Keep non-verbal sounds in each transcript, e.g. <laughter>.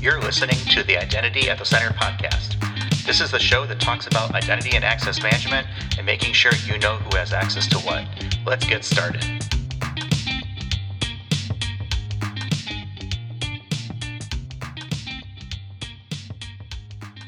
You're listening to the Identity at the Center podcast. This is the show that talks about identity and access management and making sure you know who has access to what. Let's get started.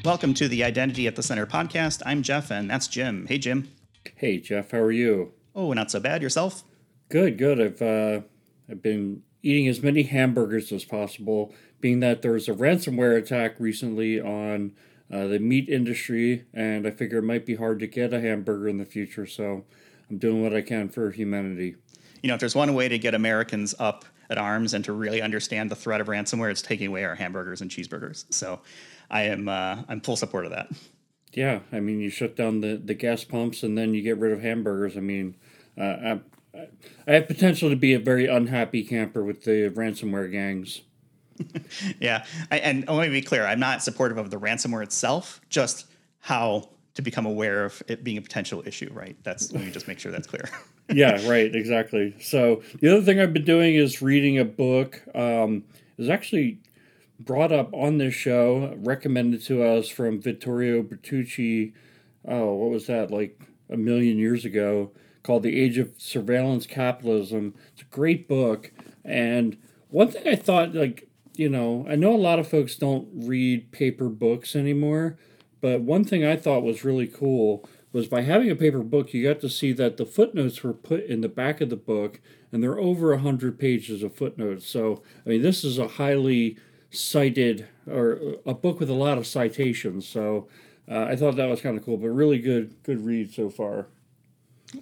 Welcome to the Identity at the Center podcast. I'm Jeff, and that's Jim. Hey, Jim. Hey, Jeff. How are you? Oh, not so bad. Yourself? Good, good. I've uh, I've been eating as many hamburgers as possible, being that there was a ransomware attack recently on uh, the meat industry, and I figure it might be hard to get a hamburger in the future. So I'm doing what I can for humanity. You know, if there's one way to get Americans up at arms and to really understand the threat of ransomware, it's taking away our hamburgers and cheeseburgers. So I am uh, I'm full support of that. Yeah, I mean, you shut down the, the gas pumps and then you get rid of hamburgers. I mean, uh, I, I have potential to be a very unhappy camper with the ransomware gangs. <laughs> yeah, I, and let me be clear: I'm not supportive of the ransomware itself, just how to become aware of it being a potential issue. Right? That's let me just make sure that's clear. <laughs> yeah, right, exactly. So the other thing I've been doing is reading a book. Um, is actually brought up on this show, recommended to us from Vittorio Bertocci. Oh, what was that? Like a million years ago, called The Age of Surveillance Capitalism. It's a great book. And one thing I thought, like, you know, I know a lot of folks don't read paper books anymore, but one thing I thought was really cool was by having a paper book, you got to see that the footnotes were put in the back of the book, and there are over 100 pages of footnotes. So, I mean, this is a highly cited or a book with a lot of citations. So, uh, I thought that was kind of cool, but really good, good read so far.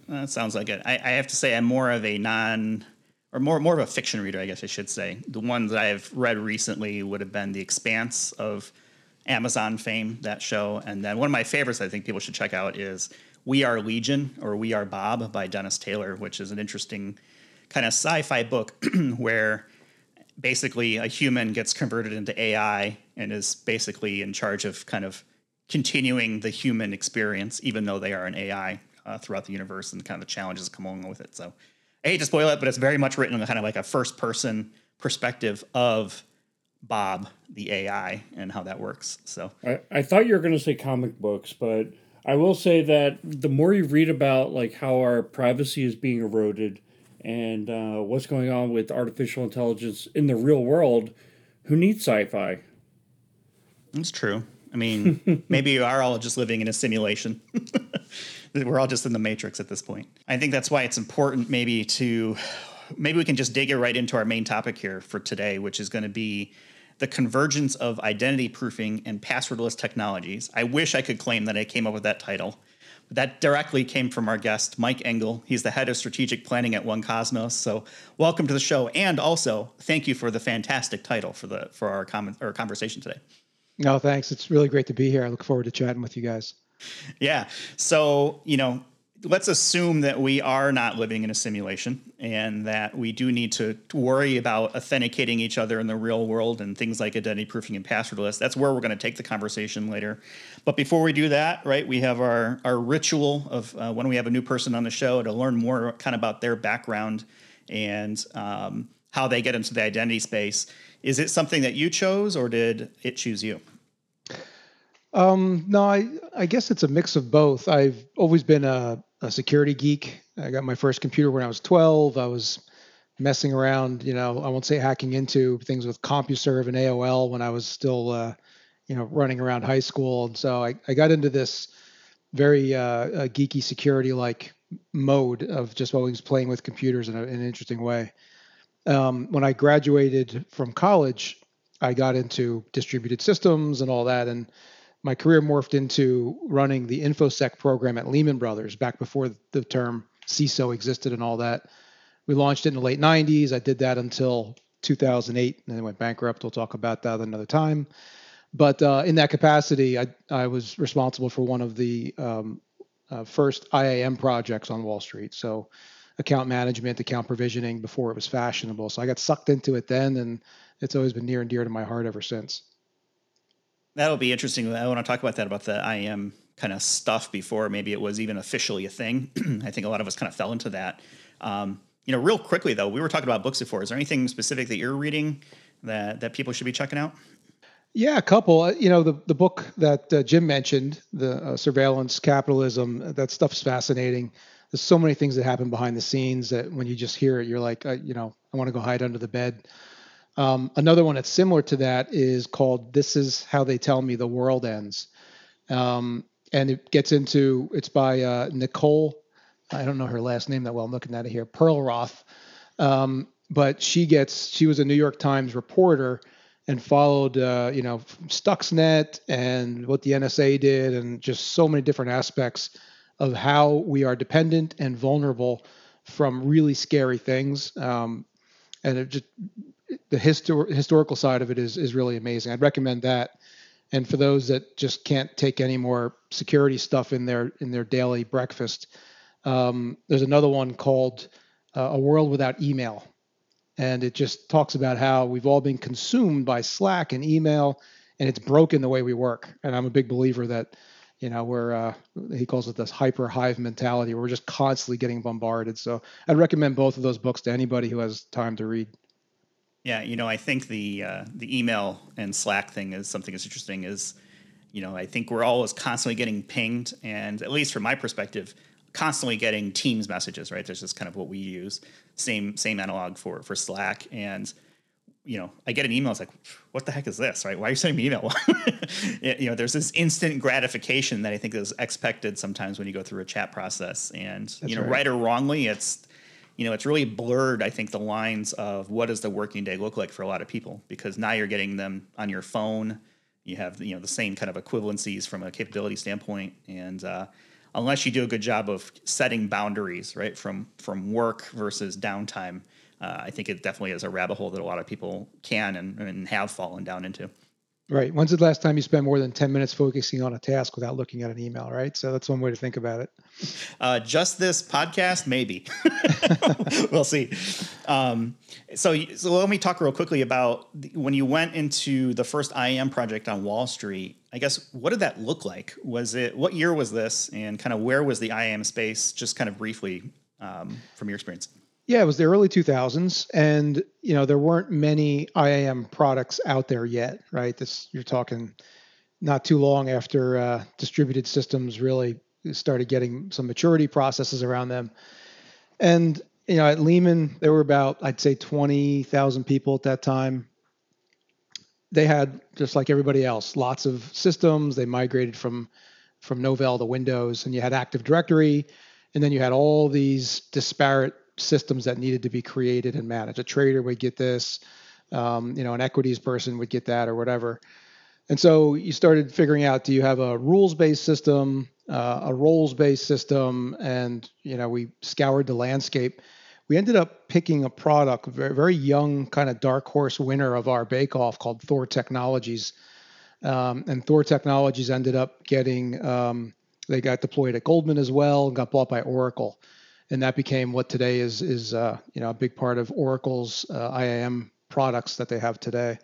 That sounds like it. I, I have to say, I'm more of a non or more more of a fiction reader, I guess I should say. The ones that I've read recently would have been The Expanse of Amazon fame, that show, and then one of my favorites I think people should check out is We Are Legion or We Are Bob by Dennis Taylor, which is an interesting kind of sci-fi book <clears throat> where basically a human gets converted into AI and is basically in charge of kind of continuing the human experience, even though they are an AI uh, throughout the universe and kind of the challenges that come along with it. So I hate to spoil it, but it's very much written in kind of like a first person perspective of Bob, the AI, and how that works. So I, I thought you were going to say comic books, but I will say that the more you read about like how our privacy is being eroded and uh, what's going on with artificial intelligence in the real world, who needs sci-fi? That's true. I mean, <laughs> maybe you are all just living in a simulation. <laughs> We're all just in the matrix at this point. I think that's why it's important maybe to maybe we can just dig it right into our main topic here for today, which is going to be the convergence of identity proofing and passwordless technologies. I wish I could claim that I came up with that title. But that directly came from our guest, Mike Engle. He's the head of strategic planning at 1Kosmos. So, welcome to the show, and also thank you for the fantastic title for the for our or conversation today. No, thanks. It's really great to be here. I look forward to chatting with you guys. <laughs> Yeah. So, you know, let's assume that we are not living in a simulation and that we do need to worry about authenticating each other in the real world and things like identity proofing and passwordless. That's where we're going to take the conversation later. But before we do that, right, we have our, our ritual of uh, when we have a new person on the show to learn more kind of about their background and um, how they get into the identity space. Is it something that you chose or did it choose you? Um, no, I, I guess it's a mix of both. I've always been a, a security geek. I got my first computer when I was 12. I was messing around, you know, I won't say hacking into things with CompuServe and AOL when I was still, uh, you know, running around high school. And so I, I got into this very uh, geeky security like mode of just always playing with computers in, a, in an interesting way. Um, when I graduated from college, I got into distributed systems and all that. And my career morphed into running the infosec program at lehman brothers back before the term ciso existed and all that. We launched it in the late 90s i did that until 2008 and then went bankrupt. We'll talk about that another time. But uh, in that capacity I, I was responsible for one of the um, uh, first iam projects on wall street. So account management account provisioning before it was fashionable. So i got sucked into it then and it's always been near and dear to my heart ever since That'll be interesting. I want to talk about that about the IAM kind of stuff before maybe it was even officially a thing. <clears throat> I think a lot of us kind of fell into that. Um, you know, real quickly though, we were talking about books before. Is there anything specific that you're reading that that people should be checking out? Yeah, a couple. Uh, You know, the the book that uh, Jim mentioned, the uh, surveillance capitalism. That stuff's fascinating. There's so many things that happen behind the scenes that when you just hear it, you're like, uh, you know, I want to go hide under the bed. Um, another one that's similar to that is called "This Is How They Tell Me the World Ends," um, and it gets into. It's by uh, Nicole. I don't know her last name that well. I'm looking at it here. Perlroth. Um, but she gets. She was a New York Times reporter and followed, uh, you know, Stuxnet and what the NSA did, and just so many different aspects of how we are dependent and vulnerable from really scary things. Um, and it just the histor- historical side of it is is really amazing. I'd recommend that. And for those that just can't take any more security stuff in their in their daily breakfast, um, there's another one called uh, "A World Without Email," and it just talks about how we've all been consumed by Slack and email, and it's broken the way we work. And I'm a big believer that, you know, we're uh, he calls it this hyper hive mentality. Where we're just constantly getting bombarded. So I'd recommend both of those books to anybody who has time to read. Yeah, you know, I think the uh, the email and Slack thing is something that's interesting. Is you know, I think we're always constantly getting pinged, and at least from my perspective, constantly getting Teams messages. Right, there's just kind of what we use. Same same analog for for Slack, and you know, I get an email. It's like, what the heck is this? Right? Why are you sending me email? <laughs> you know, there's this instant gratification that I think is expected sometimes when you go through a chat process, and That's you know, right. right or wrongly, it's you know, it's really blurred, I think, the lines of what does the working day look like for a lot of people because now you're getting them on your phone. You have, you know, the same kind of equivalencies from a capability standpoint. And uh, unless you do a good job of setting boundaries, right, from, from work versus downtime, uh, I think it definitely is a rabbit hole that a lot of people can and, and have fallen down into. Right. When's the last time you spent more than 10 minutes focusing on a task without looking at an email, right? So that's one way to think about it. Uh, just this podcast, maybe. <laughs> we'll see. Um, so, so let me talk real quickly about when you went into the first IAM project on Wall Street. I guess what did that look like? Was it what year was this, and kind of where was the IAM space? Just kind of briefly um, from your experience. Yeah, it was the early 2000s, and you know there weren't many IAM products out there yet, right? This you're talking not too long after uh, distributed systems really started getting some maturity processes around them, and you know at Lehman there were about I'd say 20,000 people at that time. They had just like everybody else, lots of systems. They migrated from from Novell to Windows, and you had Active Directory, and then you had all these disparate systems that needed to be created and managed. A trader would get this, um, you know, an equities person would get that, or whatever. And so you started figuring out: do you have a rules-based system, uh, a roles-based system, and you know, we scoured the landscape. We ended up picking a product, very, very young kind of dark horse winner of our bake-off called Thor Technologies. Um, and Thor Technologies ended up getting, um, they got deployed at Goldman as well, and got bought by Oracle and that became what today is is uh, you know a big part of Oracle's uh, IAM products that they have today.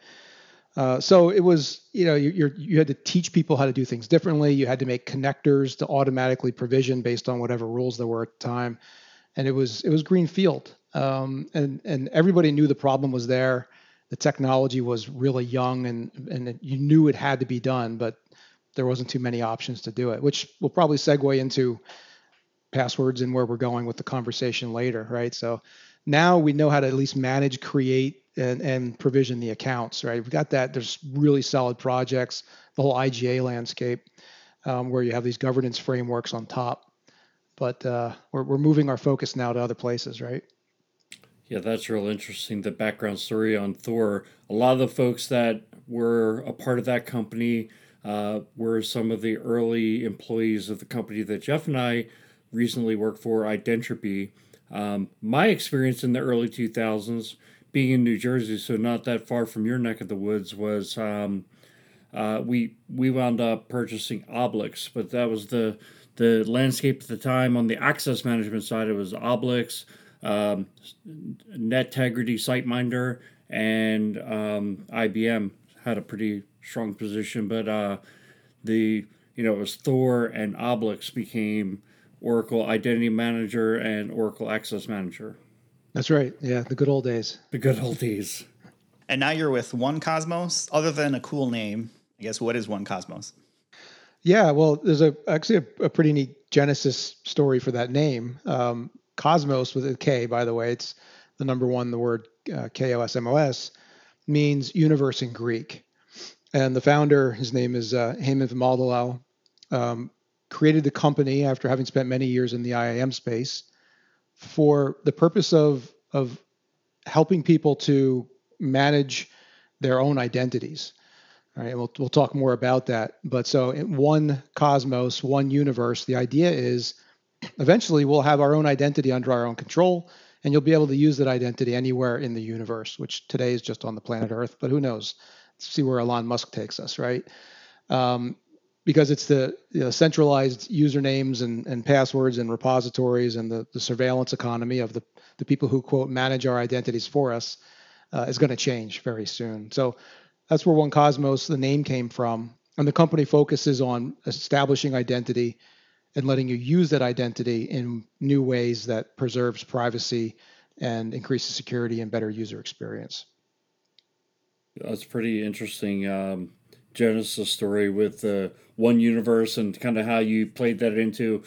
Uh, so it was you know you you had to teach people how to do things differently. You had to make connectors to automatically provision based on whatever rules there were at the time, and it was it was greenfield. Um, and and everybody knew the problem was there. The technology was really young, and and it, you knew it had to be done, but there wasn't too many options to do it, which will probably segue into passwords and where we're going with the conversation later, right? So now we know how to at least manage, create, and, and provision the accounts, right? We've got that. There's really solid projects, the whole IGA landscape, um, where you have these governance frameworks on top. But uh, we're, we're moving our focus now to other places, right? Yeah, that's real interesting. The background story on Thor. A lot of the folks that were a part of that company uh, were some of the early employees of the company that Jeff and I recently worked for, Identropy. Um, my experience in the early 2000s, being in New Jersey, so not that far from your neck of the woods, was um, uh, we we wound up purchasing Oblix, but that was the the landscape at the time on the access management side. It was Oblix, um, Netegrity, SiteMinder, and um, IBM had a pretty strong position, but uh, the you know it was Thor and Oblix became Oracle Identity Manager and Oracle Access Manager. That's right. Yeah, the good old days. The good old days. And now you're with 1Kosmos. Other than a cool name, I guess what is 1Kosmos? Yeah, well, there's a actually a, a pretty neat genesis story for that name. Um, Cosmos with a K, by the way, it's the number one. The word uh, K O S M O S means universe in Greek, and the founder, his name is uh, Hemen Vimadalal, um, created the company after having spent many years in the IAM space for the purpose of of helping people to manage their own identities. All right, we'll we'll talk more about that. But so in one cosmos, one universe, the idea is eventually we'll have our own identity under our own control, and you'll be able to use that identity anywhere in the universe, which today is just on the planet Earth. But who knows? Let's see where Elon Musk takes us, right? Um, because it's the you know, centralized usernames and, and passwords and repositories and the, the surveillance economy of the, the people who quote manage our identities for us uh, is going to change very soon. So that's where 1Kosmos, the name came from. And the company focuses on establishing identity and letting you use that identity in new ways that preserves privacy and increases security and better user experience. That's pretty interesting um, Genesis story with the uh, one universe and kind of how you played that into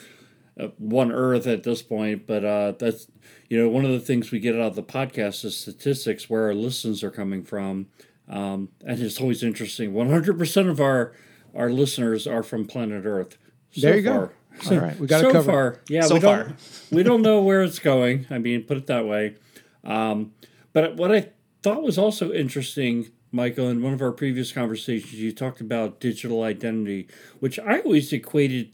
uh, one Earth at this point. But uh, that's you know one of the things we get out of the podcast is statistics where our listens are coming from. Um, and it's always interesting. 100% of our our listeners are from planet Earth. So there you far. go. All right, we got so cover. far. Yeah, so we far. don't <laughs> we don't know where it's going. I mean, put it that way. Um, but what I thought was also interesting, Michael, in one of our previous conversations, you talked about digital identity, which I always equated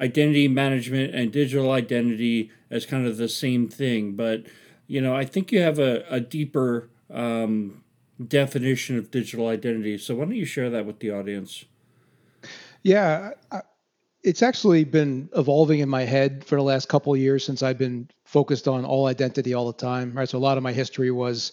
identity management and digital identity as kind of the same thing. But you know, I think you have a, a deeper um, definition of digital identity. So why don't you share that with the audience? Yeah, it's actually been evolving in my head for the last couple years since I've been focused on all identity all the time. Right, so a lot of my history was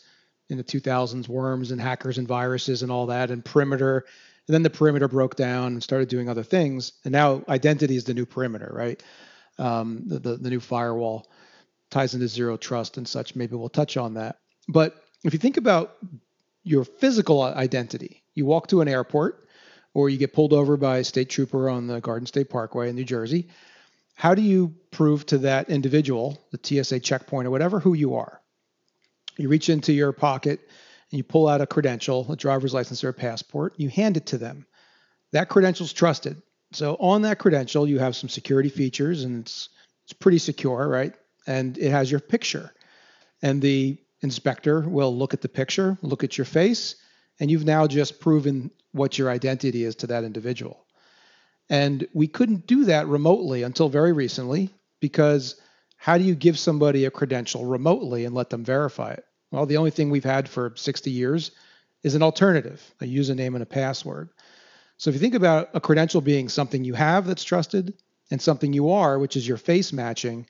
in the 2000s, worms and hackers and viruses and all that, and perimeter. And then the perimeter broke down and started doing other things. And now identity is the new perimeter, right? Um, the, the, the new firewall ties into zero trust and such. Maybe we'll touch on that. But if you think about your physical identity. You walk to an airport or you get pulled over by a state trooper on the Garden State Parkway in New Jersey. How do you prove to that individual, the TSA checkpoint or whatever, who you are? You reach into your pocket and you pull out a credential, a driver's license or a passport, you hand it to them. That credential is trusted. So on that credential, you have some security features and it's it's pretty secure, right? And it has your picture. And the inspector will look at the picture, look at your face, and you've now just proven what your identity is to that individual. And we couldn't do that remotely until very recently because how do you give somebody a credential remotely and let them verify it? Well, the only thing we've had for 60 years is an alternative, a username and a password. So if you think about a credential being something you have that's trusted and something you are, which is your face matching,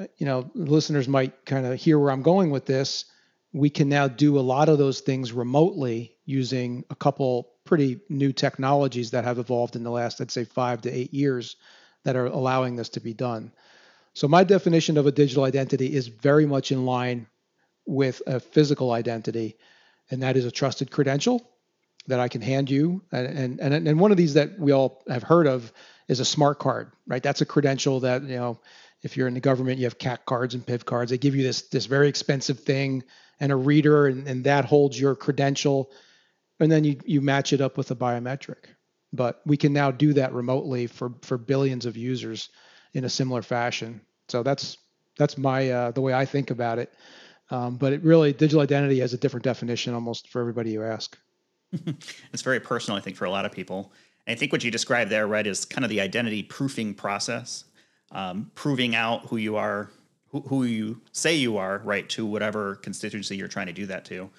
uh, you know, listeners might kind of hear where I'm going with this. We can now do a lot of those things remotely using a couple pretty new technologies that have evolved in the last, I'd say, five to eight years that are allowing this to be done. So, my definition of a digital identity is very much in line with a physical identity, and that is a trusted credential that I can hand you. And, and, and one of these that we all have heard of is a smart card, right? That's a credential that, you know, if you're in the government, you have CAC cards and PIV cards. They give you this this very expensive thing and a reader, and, and that holds your credential, and then you you match it up with a biometric. But we can now do that remotely for for billions of users in a similar fashion. So that's that's my uh, the way I think about it. Um, but it really digital identity has a different definition almost for everybody you ask. <laughs> it's very personal, I think, for a lot of people. And I think what you described there, right, is kind of the identity proofing process um, proving out who you are, who, who you say you are, right, to whatever constituency you're trying to do that to.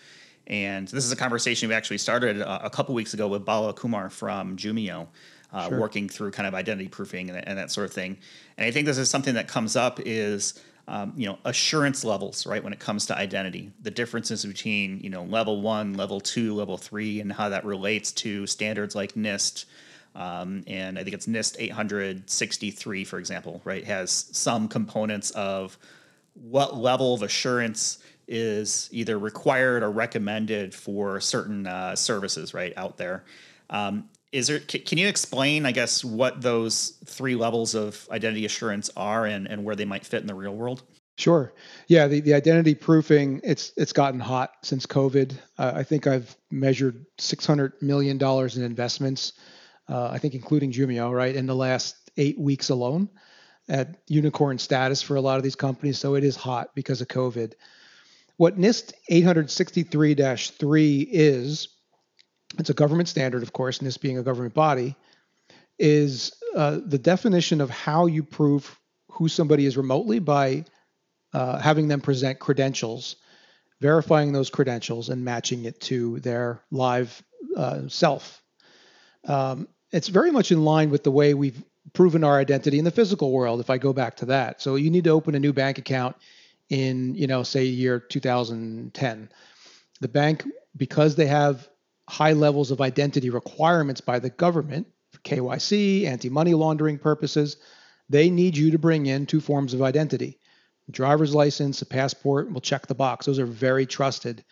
And this is a conversation we actually started a, a couple weeks ago with Bala Kumar from Jumio, uh, sure. working through kind of identity proofing and, and, that sort of thing. And I think this is something that comes up is um, you know assurance levels, right? When it comes to identity, the differences between you know level one, level two, level three, and how that relates to standards like NIST um, and I think it's NIST 863, for example, right, has some components of what level of assurance is either required or recommended for certain uh, services, right out there. Um, is there? Can you explain, I guess, what those three levels of identity assurance are and, and where they might fit in the real world? Sure. Yeah, the, the identity proofing it's it's gotten hot since COVID. Uh, I think I've measured six hundred million dollars in investments. Uh, I think including Jumio, right, in the last eight weeks alone, at unicorn status for a lot of these companies. So it is hot because of COVID. What NIST 863-3 is, it's a government standard, of course, and this being a government body, is uh, the definition of how you prove who somebody is remotely by uh, having them present credentials, verifying those credentials, and matching it to their live uh, self. Um, it's very much in line with the way we've proven our identity in the physical world. If I go back to that, so you need to open a new bank account in, you know, say year 2010. The bank, because they have high levels of identity requirements by the government for KYC, anti-money laundering purposes, they need you to bring in two forms of identity driver's license, a passport, we'll check the box. Those are very trusted.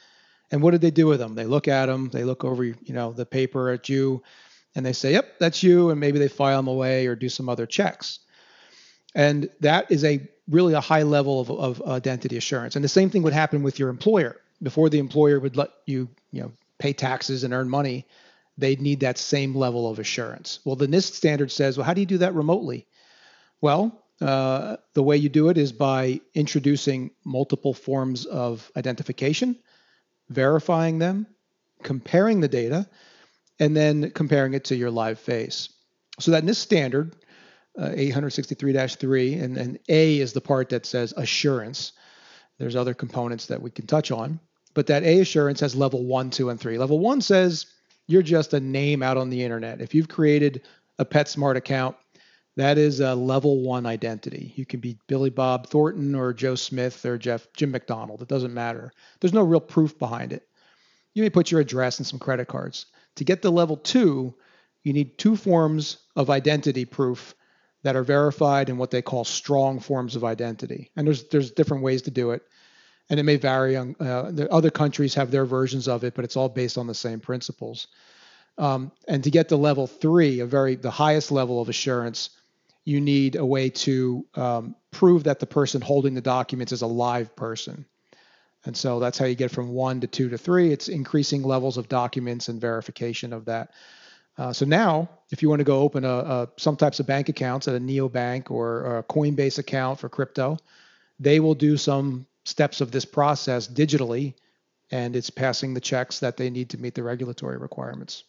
And what did they do with them? They look at them, they look over, you know, the paper at you, and they say, "Yep, that's you," and maybe they file them away or do some other checks. And that is a really a high level of, of identity assurance. And the same thing would happen with your employer. Before the employer would let you, you know, pay taxes and earn money, they'd need that same level of assurance. Well, the NIST standard says, well, how do you do that remotely? Well, uh, the way you do it is by introducing multiple forms of identification, verifying them, comparing the data, and then comparing it to your live face. So that NIST standard, uh, 863-3, and, and A is the part that says assurance. There's other components that we can touch on, but that A assurance has level one, two, and three. Level one says you're just a name out on the internet. If you've created a PetSmart account that is a level one identity. You can be Billy Bob Thornton or Joe Smith or Jeff Jim McDonald. It doesn't matter. There's no real proof behind it. You may put your address and some credit cards. To get to level two, you need two forms of identity proof that are verified in what they call strong forms of identity. And there's there's different ways to do it, and it may vary. On uh, the other countries have their versions of it, but it's all based on the same principles. Um, and to get to level three, a very the highest level of assurance, you need a way to um, prove that the person holding the documents is a live person. And so that's how you get from one to two to three. It's increasing levels of documents and verification of that. Uh, so now, if you want to go open a, a, some types of bank accounts at a neobank or a Coinbase account for crypto, they will do some steps of this process digitally, and it's passing the checks that they need to meet the regulatory requirements.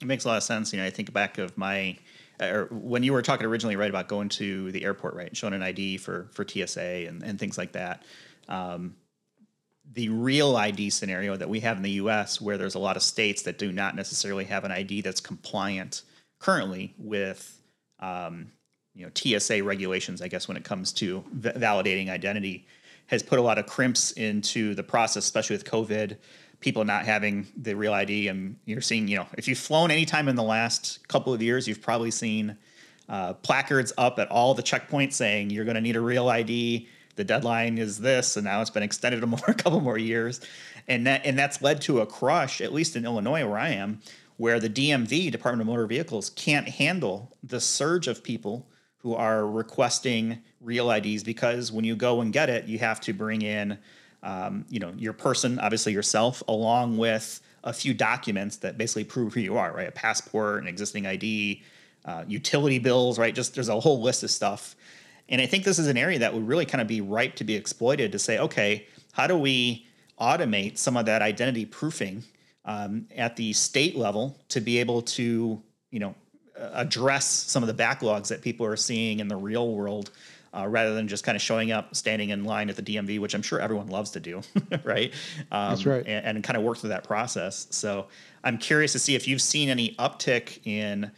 It makes a lot of sense. You know, I think back of my or when you were talking originally, right, about going to the airport, right, showing an ID for for TSA and, and things like that. Um, the real ID scenario that we have in the U.S., where there's a lot of states that do not necessarily have an ID that's compliant currently with, um, you know, TSA regulations. I guess when it comes to v- validating identity, has put a lot of crimps into the process, especially with COVID people not having the real ID. And you're seeing, you know, if you've flown anytime in the last couple of years, you've probably seen uh, placards up at all the checkpoints saying you're going to need a real ID. The deadline is this, and now it's been extended <laughs> a, more, a couple more years, and that and that's led to a crush, at least in Illinois where I am, where the DMV Department of Motor Vehicles can't handle the surge of people who are requesting real IDs because when you go and get it, you have to bring in um, you know, your person, obviously yourself, along with a few documents that basically prove who you are, right? A passport, an existing ID, uh, utility bills, right? Just there's a whole list of stuff. And I think this is an area that would really kind of be ripe to be exploited to say, okay, how do we automate some of that identity proofing um, at the state level to be able to, you know, address some of the backlogs that people are seeing in the real world uh, rather than just kind of showing up, standing in line at the DMV, which I'm sure everyone loves to do, <laughs> right? Um, That's right. And, and, kind of work through that process. So I'm curious to see if you've seen any uptick in,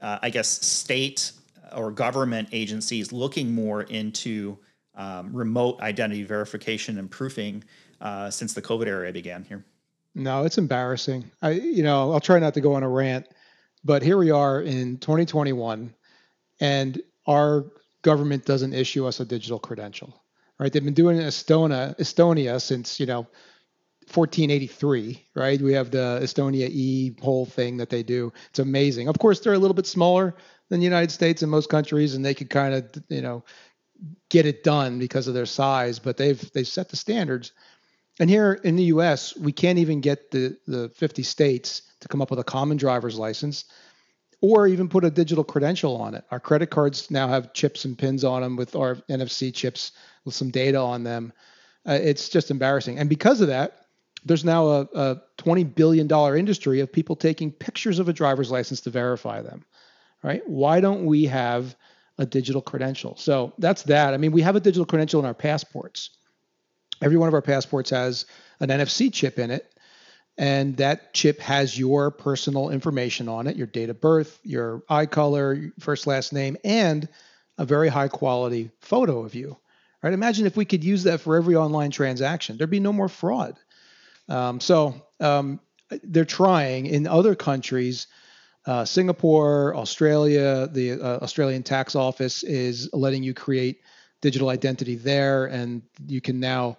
uh, I guess, state or government agencies looking more into um, remote identity verification and proofing uh, since the COVID era began here. No, it's embarrassing. I, you know, I'll try not to go on a rant, but here we are in 2021, and our government doesn't issue us a digital credential, right? They've been doing it Estonia, Estonia since you know 1483, right? We have the Estonia E whole thing that they do. It's amazing. Of course, they're a little bit smaller than the United States in most countries, and they could kind of you know get it done because of their size. But they've they've set the standards. And here in the U.S., we can't even get the the 50 states to come up with a common driver's license or even put a digital credential on it. Our credit cards now have chips and pins on them with our NFC chips with some data on them. Uh, it's just embarrassing. And because of that, there's now a, a $20 billion industry of people taking pictures of a driver's license to verify them, right? Why don't we have a digital credential? So that's that. I mean, we have a digital credential in our passports. Every one of our passports has an NFC chip in it and that chip has your personal information on it your date of birth your eye color first last name and a very high quality photo of you right? Imagine if we could use that for every online transaction. There'd be no more fraud. Um, so um, they're trying in other countries uh, singapore australia the uh, australian tax office is letting you create digital identity there and you can now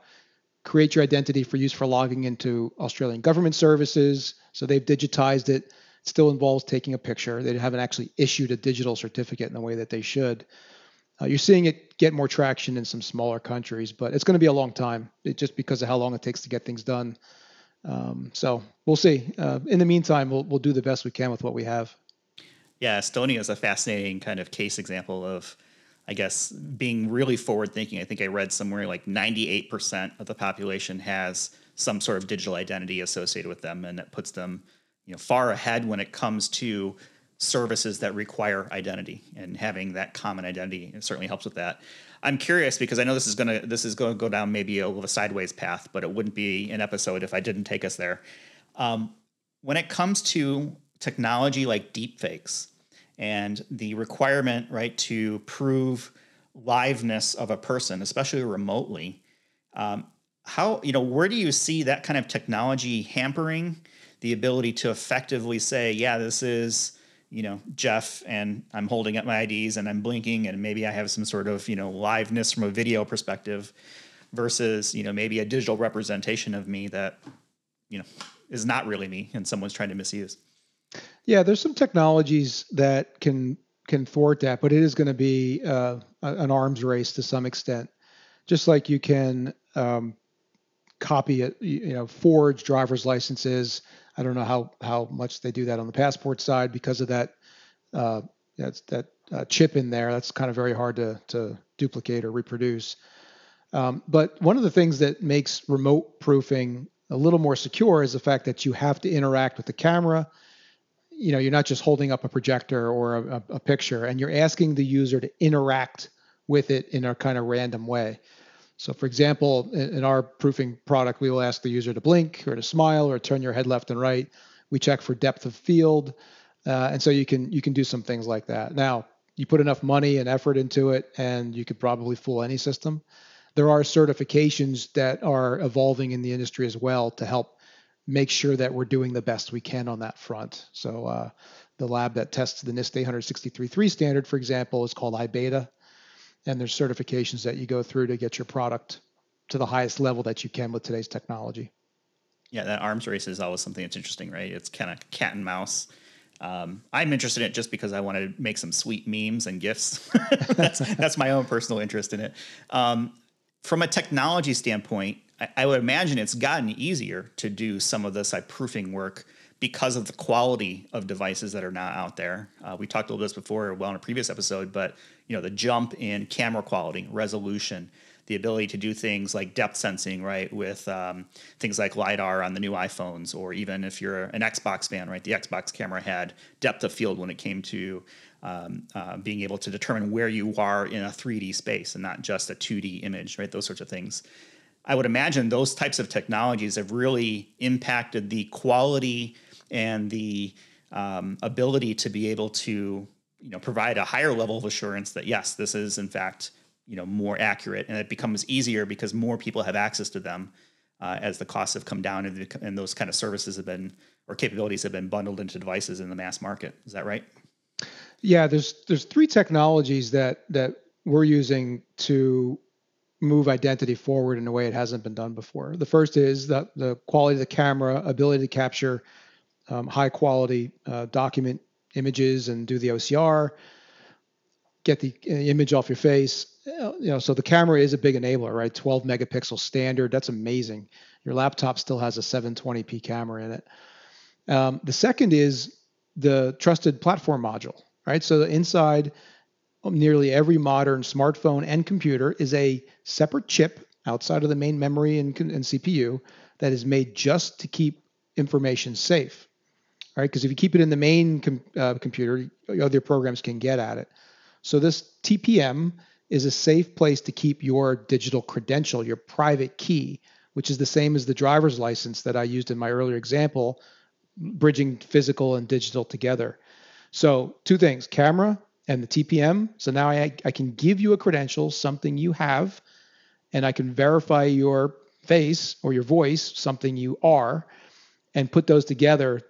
create your identity for use for logging into Australian government services. So they've digitized it. it. Still involves taking a picture. They haven't actually issued a digital certificate in the way that they should. Uh, you're seeing it get more traction in some smaller countries, but it's going to be a long time it, just because of how long it takes to get things done. Um, so we'll see. Uh, in the meantime, we'll, we'll do the best we can with what we have. Yeah, Estonia is a fascinating kind of case example of I guess being really forward thinking, I think I read somewhere like 98% of the population has some sort of digital identity associated with them, and it puts them, you know, far ahead when it comes to services that require identity and having that common identity certainly helps with that. I'm curious because I know this is gonna this is going to go down maybe a little sideways path, but it wouldn't be an episode if I didn't take us there. Um, when it comes to technology like deepfakes, and the requirement, right, to prove liveness of a person, especially remotely. Um, how you know where do you see that kind of technology hampering the ability to effectively say, yeah, this is you know Jeff, and I'm holding up my IDs and I'm blinking, and maybe I have some sort of you know liveness from a video perspective, versus you know maybe a digital representation of me that you know is not really me and someone's trying to misuse. Yeah, there's some technologies that can can thwart that, but it is going to be uh, an arms race to some extent. Just like you can um, copy it, you know, forge driver's licenses. I don't know how how much they do that on the passport side because of that uh, that's that uh, chip in there. That's kind of very hard to to duplicate or reproduce. Um, but one of the things that makes remote proofing a little more secure is the fact that you have to interact with the camera you know, you're not just holding up a projector or a, a, picture, and you're asking the user to interact with it in a kind of random way. So, for example, in, our proofing product, we will ask the user to blink or to smile or turn your head left and right. We check for depth of field, uh, and so you can you can do some things like that. Now, you put enough money and effort into it, and you could probably fool any system. There are certifications that are evolving in the industry as well to help make sure that we're doing the best we can on that front. So uh, the lab that tests the NIST 863.3 standard, for example, is called iBeta, and there's certifications that you go through to get your product to the highest level that you can with today's technology. Yeah, that arms race is always something that's interesting, right? It's kind of cat and mouse. Um, I'm interested in it just because I want to make some sweet memes and gifts. <laughs> that's that's my own personal interest in it. Um, from a technology standpoint, I, I would imagine it's gotten easier to do some of this like proofing work because of the quality of devices that are now out there. Uh, we talked a little bit before, well, in a previous episode, but you know the jump in camera quality, resolution, the ability to do things like depth sensing, right, with um, things like lidar on the new iPhones, or even if you're an Xbox fan, right, the Xbox camera had depth of field when it came to um, uh, being able to determine where you are in a 3D space and not just a 2D image, right? Those sorts of things. I would imagine those types of technologies have really impacted the quality and the um, ability to be able to you know provide a higher level of assurance that yes this is in fact you know more accurate and it becomes easier because more people have access to them uh, as the costs have come down and, the, and those kind of services have been or capabilities have been bundled into devices in the mass market is that right yeah there's there's three technologies that that we're using to move identity forward in a way it hasn't been done before. The first is that the quality of the camera, ability to capture um, high quality uh, document images and do the OCR, get the uh, image off your face. Uh, you know, so the camera is a big enabler, right? 12 megapixel standard. That's amazing. Your laptop still has a 720p camera in it. Um, the second is the trusted platform module, right? So inside nearly every modern smartphone and computer is a separate chip outside of the main memory and, and CPU that is made just to keep information safe, right? Because if you keep it in the main com- uh, computer, other programs can get at it. So this TPM is a safe place to keep your digital credential, your private key, which is the same as the driver's license that I used in my earlier example, bridging physical and digital together. So two things, camera and the TPM. So now I, I can give you a credential, something you have, and I can verify your face or your voice, something you are, and put those together.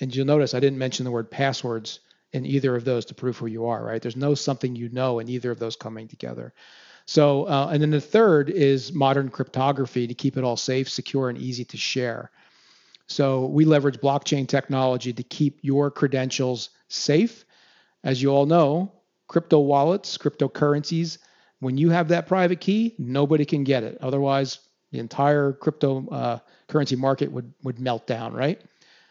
And you'll notice I didn't mention the word passwords in either of those to prove who you are, right? There's no something you know in either of those coming together. So, uh, and then the third is modern cryptography to keep it all safe, secure, and easy to share. So we leverage blockchain technology to keep your credentials safe. As you all know, crypto wallets, cryptocurrencies, when you have that private key, nobody can get it. Otherwise, the entire crypto uh, currency market would, would melt down, right?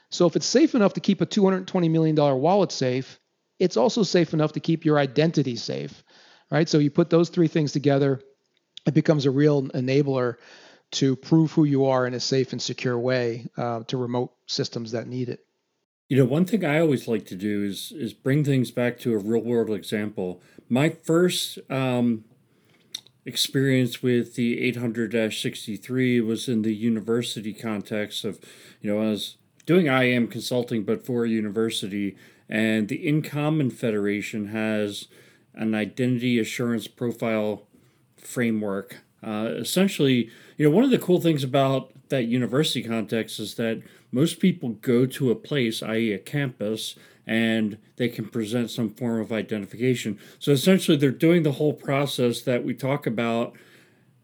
So if it's safe enough to keep a $220 million wallet safe, it's also safe enough to keep your identity safe, right? So you put those three things together, it becomes a real enabler to prove who you are in a safe and secure way uh, to remote systems that need it. You know, one thing I always like to do is is bring things back to a real world example. My first um, experience with the 800-63 was in the university context of, you know, I was doing IAM consulting, but for a university, and the InCommon Federation has an identity assurance profile framework. Uh, essentially, you know, one of the cool things about that university context is that most people go to a place, i.e., a campus, and they can present some form of identification. So essentially, they're doing the whole process that we talk about,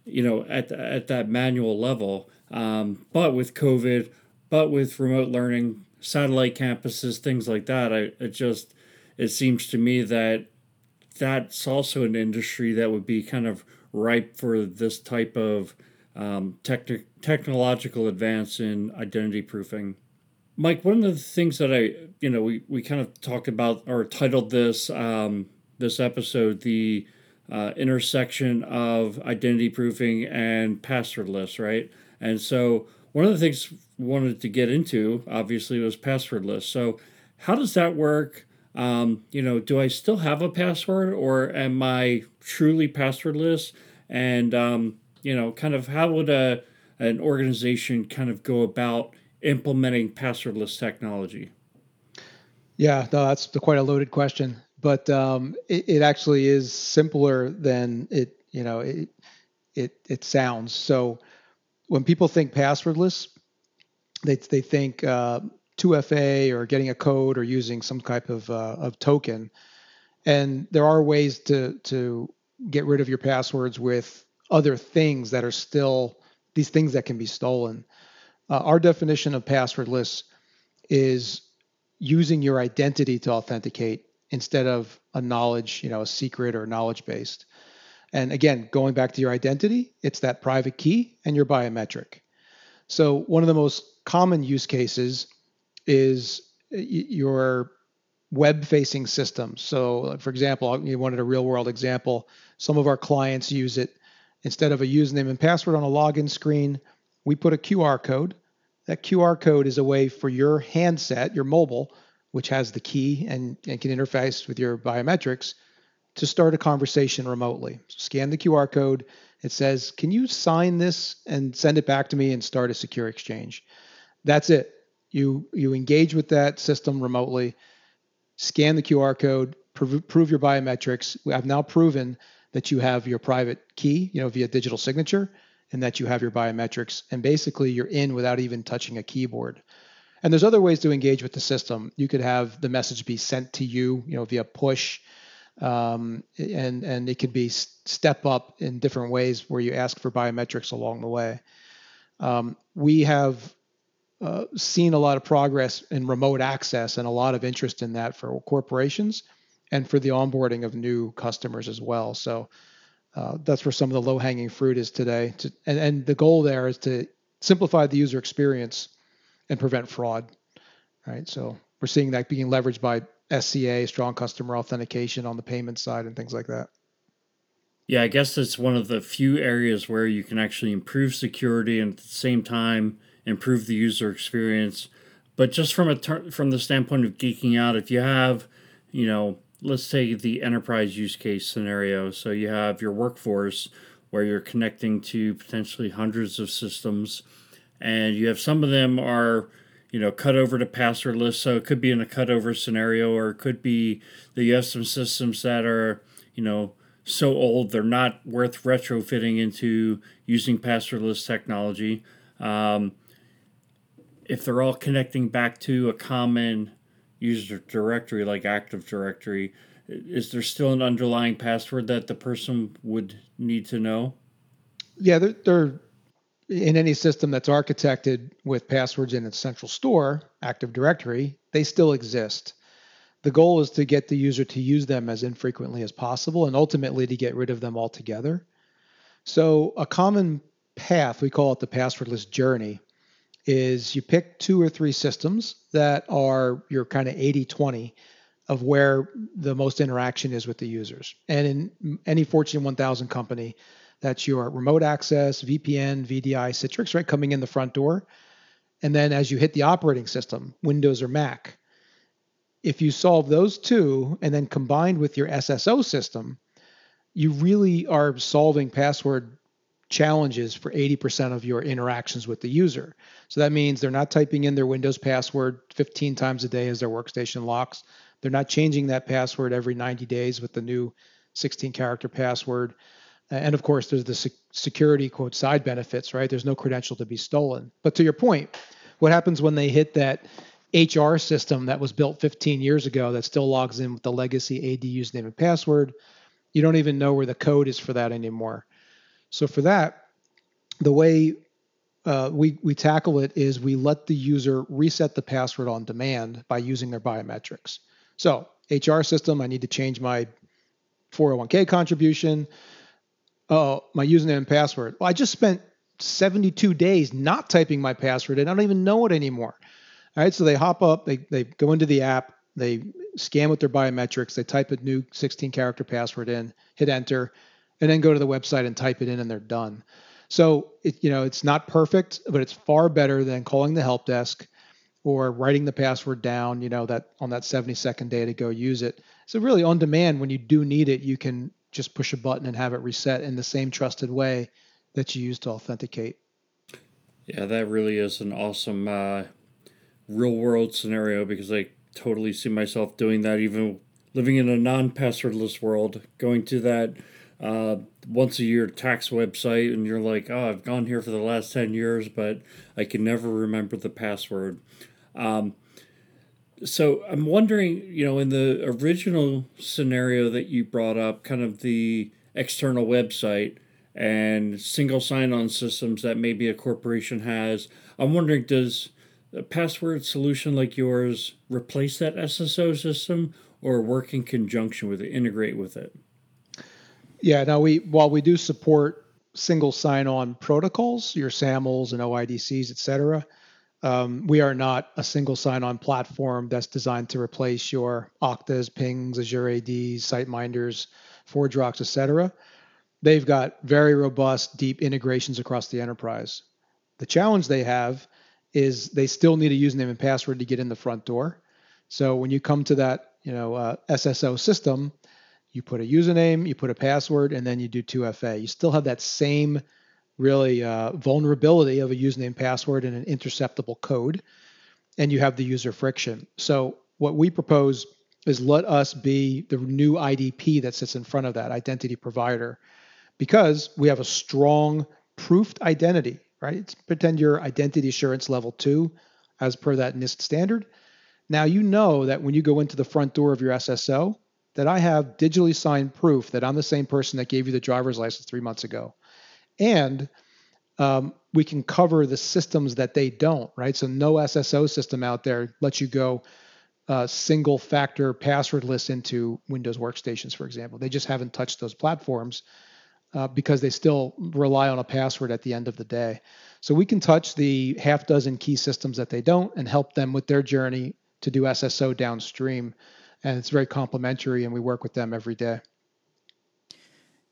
you know, at the, at that manual level. Um, but with COVID, but with remote learning, satellite campuses, things like that, I it just it seems to me that that's also an industry that would be kind of ripe for this type of um, techn- technological advance in identity proofing. Mike, one of the things that I, you know, we, we kind of talked about or titled this um, this episode the uh, intersection of identity proofing and passwordless, right? And so one of the things wanted to get into, obviously, was passwordless. So how does that work? Um, you know, do I still have a password or am I truly passwordless? And um, you know, kind of how would a an organization kind of go about implementing passwordless technology? Yeah, no, that's quite a loaded question, but um, it, it, actually is simpler than it, you know, it, it it sounds. So when people think passwordless, they they think uh, 2FA or getting a code or using some type of uh, of token, and there are ways to to get rid of your passwords with other things that are still these things that can be stolen. Uh, our definition of passwordless is using your identity to authenticate instead of a knowledge, you know, a secret or knowledge based. And again, going back to your identity, it's that private key and your biometric. So one of the most common use cases is uh, your web facing systems. So for example, you wanted a real world example. Some of our clients use it Instead of a username and password on a login screen, we put a QR code. That QR code is a way for your handset, your mobile, which has the key and, and can interface with your biometrics, to start a conversation remotely. So scan the QR code. It says, Can you sign this and send it back to me and start a secure exchange? That's it. You, you engage with that system remotely, scan the QR code, prove, prove your biometrics. I've now proven that you have your private key, you know, via digital signature, and that you have your biometrics. And basically, you're in without even touching a keyboard. And there's other ways to engage with the system. You could have the message be sent to you, you know, via push. um, and and it could be step up in different ways where you ask for biometrics along the way. Um, we have uh, seen a lot of progress in remote access and a lot of interest in that for corporations and for the onboarding of new customers as well. So uh, that's where some of the low hanging fruit is today. To, and, and the goal there is to simplify the user experience and prevent fraud. Right. So we're seeing that being leveraged by SCA, strong customer authentication on the payment side and things like that. Yeah, I guess it's one of the few areas where you can actually improve security and at the same time improve the user experience. But just from a ter- from the standpoint of geeking out, if you have, you know, let's take the enterprise use case scenario. So you have your workforce where you're connecting to potentially hundreds of systems, and you have some of them are you know, cut over to passwordless. So it could be in a cutover scenario, or it could be that you have some systems that are, you know, so old they're not worth retrofitting into using passwordless technology. Um, if they're all connecting back to a common user directory like Active Directory, is there still an underlying password that the person would need to know? Yeah, they're, they're in any system that's architected with passwords in its central store, Active Directory, they still exist. The goal is to get the user to use them as infrequently as possible and ultimately to get rid of them altogether. So, a common path, we call it the passwordless journey, is you pick two or three systems that are your kind of 80 20 of where the most interaction is with the users. And in any Fortune 1000 company, that's your remote access, VPN, VDI, Citrix, right, coming in the front door. And then as you hit the operating system, Windows or Mac, if you solve those two and then combined with your SSO system, you really are solving password challenges for 80% of your interactions with the user. So that means they're not typing in their Windows password 15 times a day as their workstation locks. They're not changing that password every 90 days with the new 16 character password. And of course, there's the security quote side benefits, right? There's no credential to be stolen. But to your point, what happens when they hit that HR system that was built 15 years ago that still logs in with the legacy AD username and password? You don't even know where the code is for that anymore. So for that, the way uh, we we tackle it is we let the user reset the password on demand by using their biometrics. So HR system, I need to change my 401k contribution oh, my username and password. Well, I just spent 72 days not typing my password and I don't even know it anymore. All right, so they hop up, they, they go into the app, they scan with their biometrics, they type a new 16 character password in, hit enter, and then go to the website and type it in and they're done. So it, you know, it's not perfect, but it's far better than calling the help desk or writing the password down, you know, that on that 70 second day to go use it. So really on demand, when you do need it, you can just push a button and have it reset in the same trusted way that you use to authenticate. Yeah, that really is an awesome uh, real world scenario because I totally see myself doing that, even living in a non passwordless world, going to that uh, once a year tax website, and you're like, oh, I've gone here for the last 10 years, but I can never remember the password. Um, so I'm wondering, you know, in the original scenario that you brought up, kind of the external website and single sign-on systems that maybe a corporation has, I'm wondering, does a password solution like yours replace that SSO system or work in conjunction with it, integrate with it? Yeah, now we while we do support single sign-on protocols, your SAMLs and OIDCs, et cetera, um, we are not a single sign-on platform that's designed to replace your Oktas, Pings, Azure ADs, SiteMinders, ForgeRocks, etc. They've got very robust, deep integrations across the enterprise. The challenge they have is they still need a username and password to get in the front door. So when you come to that, you know, uh, SSO system, you put a username, you put a password, and then you do 2FA. You still have that same really uh, vulnerability of a username password and an interceptable code and you have the user friction. So what we propose is let us be the new idp that sits in front of that identity provider because we have a strong proofed identity right? It's pretend your identity assurance level 2 as per that nist standard. Now you know that when you go into the front door of your sso that I have digitally signed proof that I'm the same person that gave you the driver's license three months ago. And um, we can cover the systems that they don't, right? So no SSO system out there lets you go uh, single factor passwordless into Windows workstations, for example. They just haven't touched those platforms uh, because they still rely on a password at the end of the day. So we can touch the half dozen key systems that they don't and help them with their journey to do SSO downstream. And it's very complementary, and we work with them every day.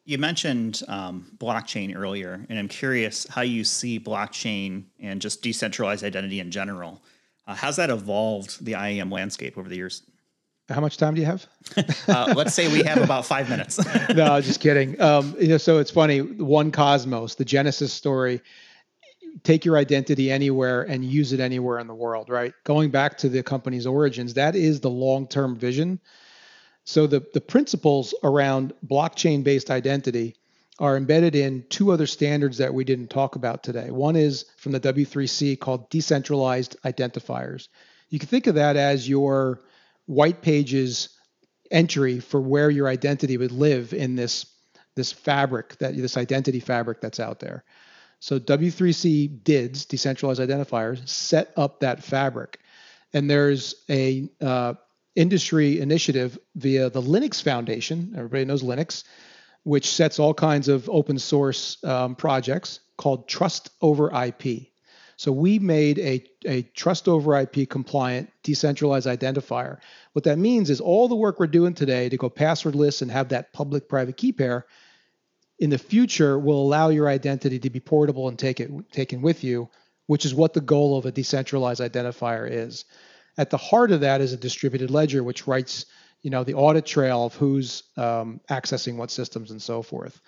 You mentioned um, blockchain earlier, and I'm curious how you see blockchain and just decentralized identity in general. Uh, how's that evolved the IAM landscape over the years? How much time do you have? uh, let's say we have about five minutes. <laughs> no, just kidding. Um, you know, so it's funny. 1Kosmos, the Genesis story. Take your identity anywhere and use it anywhere in the world, right? Going back to the company's origins, that is the long-term vision. So the the principles around blockchain-based identity are embedded in two other standards that we didn't talk about today. One is from the W3C called decentralized identifiers. You can think of that as your white pages entry for where your identity would live in this this fabric that this identity fabric that's out there. So W3C DIDs, decentralized identifiers, set up that fabric, and there's a uh, industry initiative via the Linux Foundation. Everybody knows Linux, which sets all kinds of open source um, projects called Trust over IP. So we made a, a trust over IP compliant decentralized identifier. What that means is all the work we're doing today to go passwordless and have that public private key pair in the future will allow your identity to be portable and take it taken with you, which is what the goal of a decentralized identifier is. At the heart of that is a distributed ledger, which writes, you know, the audit trail of who's um, accessing what systems and so forth.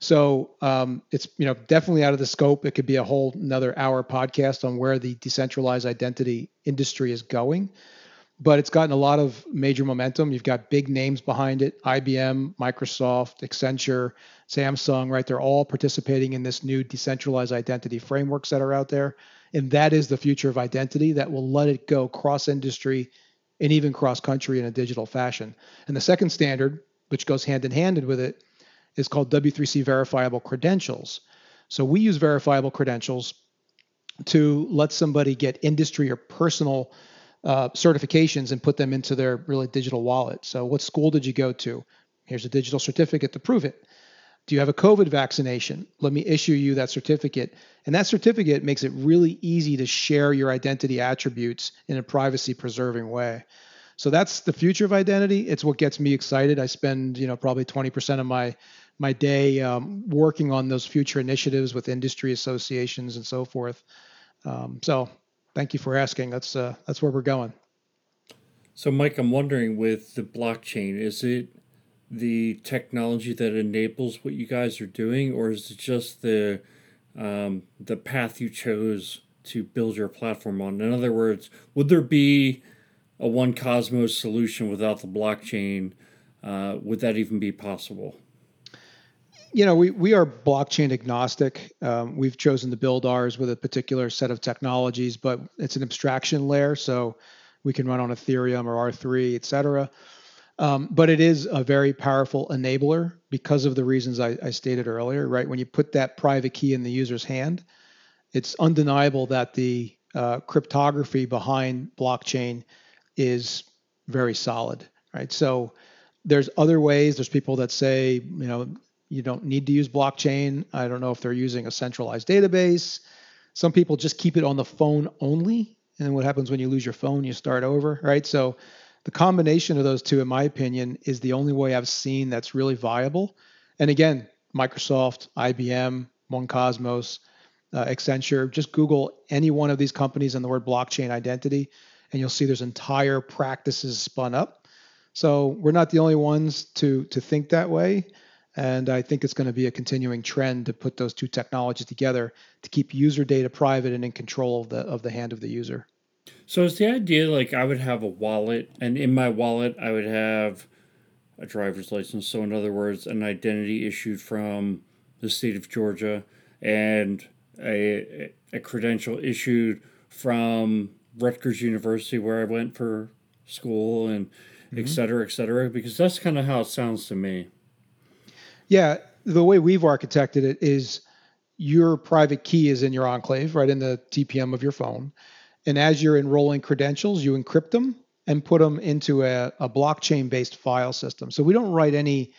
So um, it's you know definitely out of the scope. It could be a whole another hour podcast on where the decentralized identity industry is going, but it's gotten a lot of major momentum. You've got big names behind it: IBM, Microsoft, Accenture, Samsung. Right, they're all participating in this new decentralized identity frameworks that are out there, and that is the future of identity that will let it go cross industry and even cross country in a digital fashion. And the second standard, which goes hand in hand with it is called W3C verifiable credentials. So we use verifiable credentials to let somebody get industry or personal uh, certifications and put them into their really digital wallet. So, what school did you go to? Here's a digital certificate to prove it. Do you have a COVID vaccination? Let me issue you that certificate. And that certificate makes it really easy to share your identity attributes in a privacy preserving way. So that's the future of identity. It's what gets me excited. I spend, you know, probably 20% of my my day um, working on those future initiatives with industry associations and so forth. Um, so, thank you for asking. That's uh, that's where we're going. So, Mike, I'm wondering with the blockchain, is it the technology that enables what you guys are doing, or is it just the um, the path you chose to build your platform on? In other words, would there be a 1Kosmos solution without the blockchain? Uh, would that even be possible? You know, we, we are blockchain agnostic. Um, we've chosen to build ours with a particular set of technologies, but it's an abstraction layer, so we can run on Ethereum or R3, et cetera. Um, but it is a very powerful enabler because of the reasons I, I stated earlier, right? When you put that private key in the user's hand, it's undeniable that the uh, cryptography behind blockchain is very solid, right? So there's other ways. There's people that say, you know, you don't need to use blockchain. I don't know if they're using a centralized database. Some people just keep it on the phone only. And then what happens when you lose your phone? You start over, right? So the combination of those two, in my opinion, is the only way I've seen that's really viable. And again, Microsoft, IBM, 1Kosmos, uh, Accenture, just Google any one of these companies and the word blockchain identity, and you'll see there's entire practices spun up. So we're not the only ones to to think that way. And I think it's going to be a continuing trend to put those two technologies together to keep user data private and in control of the of the hand of the user. So is the idea like I would have a wallet and in my wallet I would have a driver's license. So in other words, an identity issued from the state of Georgia and a, a credential issued from Rutgers University where I went for school and mm-hmm. et cetera, et cetera? Because that's kind of how it sounds to me. Yeah, the way we've architected it is your private key is in your enclave, right in the TPM of your phone. And as you're enrolling credentials, you encrypt them and put them into a, a blockchain based file system. So we don't write any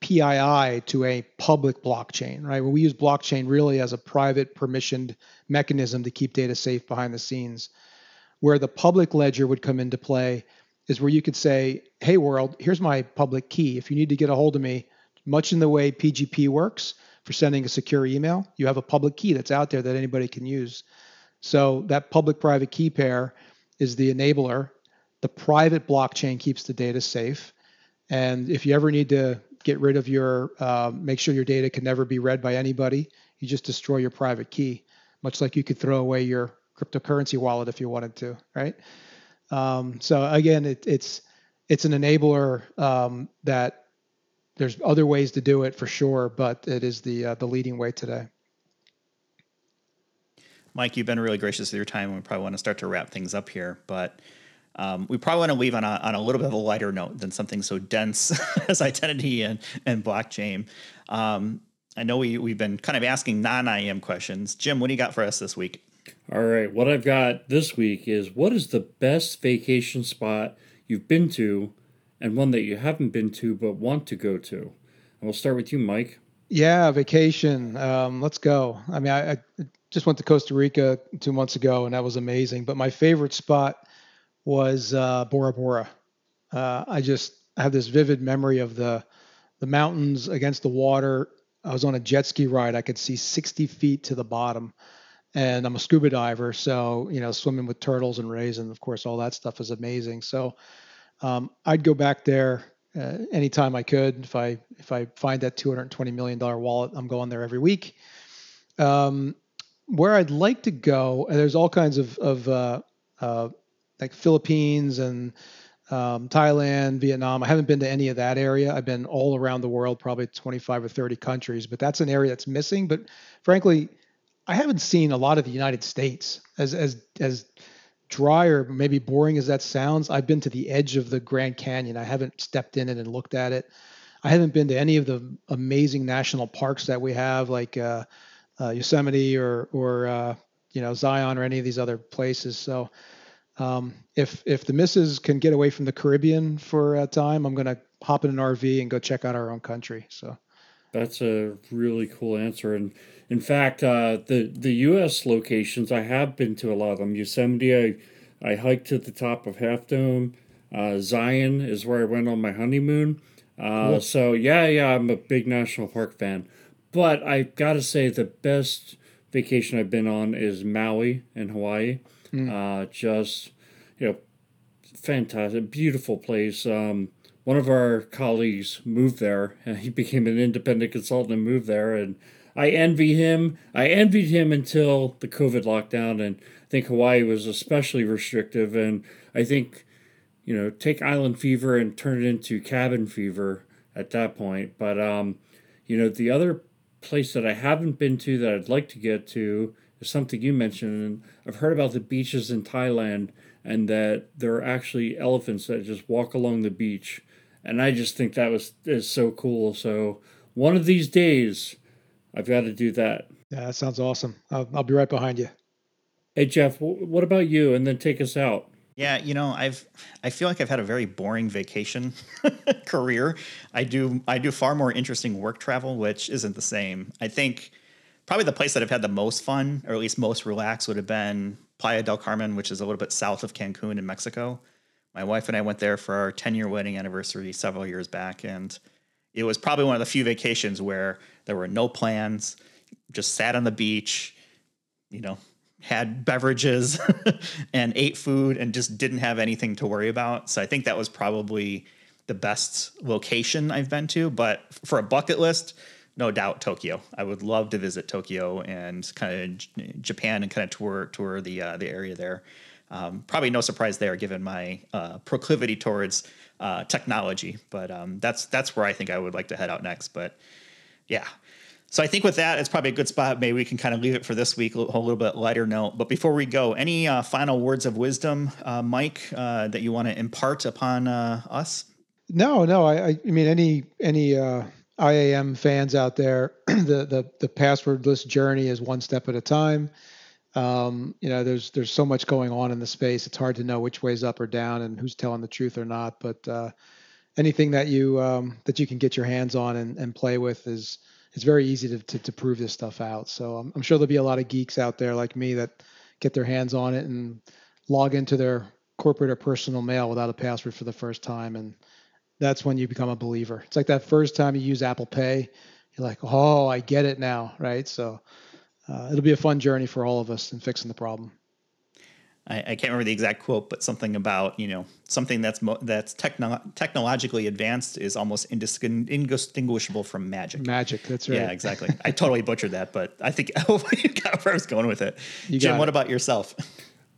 PII to a public blockchain, right? we use blockchain really as a private permissioned mechanism to keep data safe behind the scenes. Where the public ledger would come into play is where you could say, hey, world, here's my public key. If you need to get a hold of me, much in the way PGP works for sending a secure email, you have a public key that's out there that anybody can use. So that public private key pair is the enabler. The private blockchain keeps the data safe. And if you ever need to get rid of your, uh, make sure your data can never be read by anybody, you just destroy your private key, much like you could throw away your cryptocurrency wallet if you wanted to, right? Um, so again, it, it's it's an enabler um, that there's other ways to do it for sure, but it is the uh, the leading way today. Mike, you've been really gracious with your time, and we probably want to start to wrap things up here. But um, we probably want to leave on a, on a little bit of a lighter note than something so dense <laughs> as identity and, and blockchain. Um, I know we, we've been kind of asking non IAM questions. Jim, what do you got for us this week? All right. What I've got this week is what is the best vacation spot you've been to and one that you haven't been to but want to go to? And we'll start with you, Mike. Yeah, vacation. Um, let's go. I mean, I, I, just went to Costa Rica two months ago, and that was amazing. But my favorite spot was uh, Bora Bora. Uh, I just have this vivid memory of the the mountains against the water. I was on a jet ski ride. I could see 60 feet to the bottom, and I'm a scuba diver, so you know, swimming with turtles and rays, and of course, all that stuff is amazing. So um, I'd go back there uh, anytime I could. If I if I find that 220 million dollar wallet, I'm going there every week. Um, where I'd like to go, and there's all kinds of of uh, uh, like Philippines and um, Thailand, Vietnam. I haven't been to any of that area. I've been all around the world, probably 25 or 30 countries, but that's an area that's missing. But frankly, I haven't seen a lot of the United States as as as dry or maybe boring as that sounds. I've been to the edge of the Grand Canyon. I haven't stepped in it and looked at it. I haven't been to any of the amazing national parks that we have, like uh, uh, Yosemite or or uh, you know Zion or any of these other places. So um, if if the misses can get away from the Caribbean for a time, I'm gonna hop in an RV and go check out our own country. So that's a really cool answer. And in fact, uh, the the U.S. locations I have been to a lot of them. Yosemite, I, I hiked to the top of Half Dome. Uh, Zion is where I went on my honeymoon. Uh, cool. So yeah, yeah, I'm a big national park fan. But I gotta say, the best vacation I've been on is Maui in Hawaii. Mm. Uh, just you know, fantastic, beautiful place. Um, one of our colleagues moved there. And he became an independent consultant and moved there, and I envy him. I envied him until the COVID lockdown, and I think Hawaii was especially restrictive. And I think, you know, take island fever and turn it into cabin fever at that point. But um, you know, the other place that I haven't been to that I'd like to get to is something you mentioned. And I've heard about the beaches in Thailand and that there are actually elephants that just walk along the beach. And I just think that was is so cool. So one of these days, I've got to do that. Yeah, that sounds awesome. I'll, I'll be right behind you. Hey Jeff, what about you? And then take us out. Yeah, you know, I've I feel like I've had a very boring vacation <laughs> career. I do I do far more interesting work travel, which isn't the same. I think probably the place that I've had the most fun, or at least most relaxed, would have been Playa del Carmen, which is a little bit south of Cancun in Mexico. My wife and I went there for our 10 year wedding anniversary several years back, and it was probably one of the few vacations where there were no plans, just sat on the beach, you know, had beverages <laughs> and ate food and just didn't have anything to worry about. So I think that was probably the best location I've been to. But for a bucket list, no doubt Tokyo. I would love to visit Tokyo and kind of Japan and kind of tour tour the uh, the area there. Um, probably no surprise there, given my uh, proclivity towards uh, technology. But um, that's that's where I think I would like to head out next. But yeah, So I think with that, it's probably a good spot. Maybe we can kind of leave it for this week, a little bit lighter note. But before we go, any uh, final words of wisdom, uh, Mike, uh, that you want to impart upon uh, us? No, no. I, I mean, any any uh, IAM fans out there, <clears throat> the the the passwordless journey is one step at a time. Um, you know, there's there's so much going on in the space. It's hard to know which way's up or down and who's telling the truth or not. But uh, anything that you um, that you can get your hands on and, and play with is it's very easy to, to, to prove this stuff out. So I'm, I'm, sure there'll be a lot of geeks out there like me that get their hands on it and log into their corporate or personal mail without a password for the first time. And that's when you become a believer. It's like that first time you use Apple Pay, you're like, oh, I get it now, right? So uh, it'll be a fun journey for all of us in fixing the problem. I, I, can't remember the exact quote, but something about you know something that's mo- that's techno- technologically advanced is almost indistinguishable from magic. Magic, that's right. Yeah, exactly. I totally butchered that, but I think <laughs> you got where I was going with it. You Jim, what about yourself?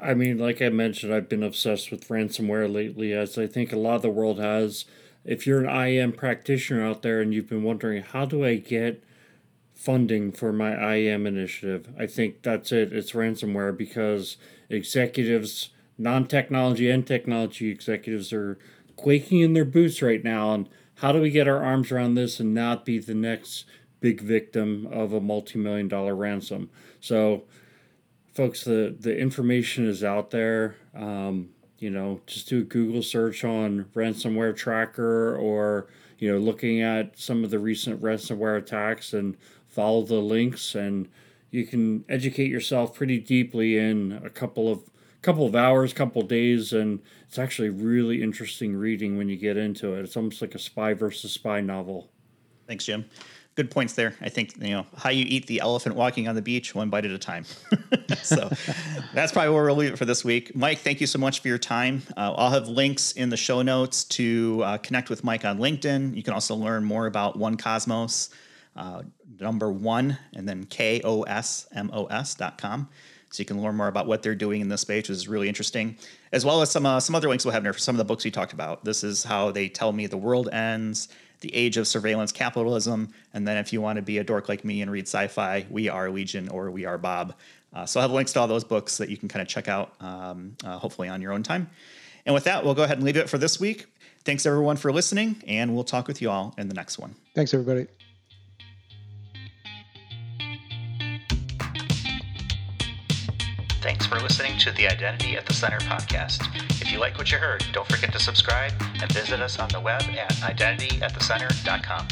I mean, like I mentioned, I've been obsessed with ransomware lately, as I think a lot of the world has. If you're an IAM practitioner out there and you've been wondering, how do I get funding for my IAM initiative? I think that's it. It's ransomware because executives, non technology and technology executives, are quaking in their boots right now. And how do we get our arms around this and not be the next big victim of a multi million dollar ransom? So, folks, the, the information is out there. Um, you know, just do a Google search on ransomware tracker or, you know, looking at some of the recent ransomware attacks and follow the links and you can educate yourself pretty deeply in a couple of couple of hours, couple of days, and it's actually really interesting reading when you get into it. It's almost like a spy versus spy novel. Thanks, Jim. Good points there. I think you know how you eat the elephant walking on the beach, one bite at a time. <laughs> so that's probably where we'll leave it for this week. Mike, thank you so much for your time. Uh, I'll have links in the show notes to uh, connect with Mike on LinkedIn. You can also learn more about 1Kosmos uh, number one, and then K-O-S-M-O-S dot com. So you can learn more about what they're doing in this space, which is really interesting, as well as some uh, some other links we'll have there for some of the books we talked about. This is how they tell me the world ends, the age of surveillance capitalism, and then if you want to be a dork like me and read sci-fi, we are Legion or we are Bob. Uh, so I'll have links to all those books that you can kind of check out, um, uh, hopefully on your own time. And with that, we'll go ahead and leave it for this week. Thanks everyone for listening, and we'll talk with you all in the next one. Thanks everybody. Thanks for listening to the Identity at the Center podcast. If you like what you heard, don't forget to subscribe and visit us on the web at identityatthecenter.com.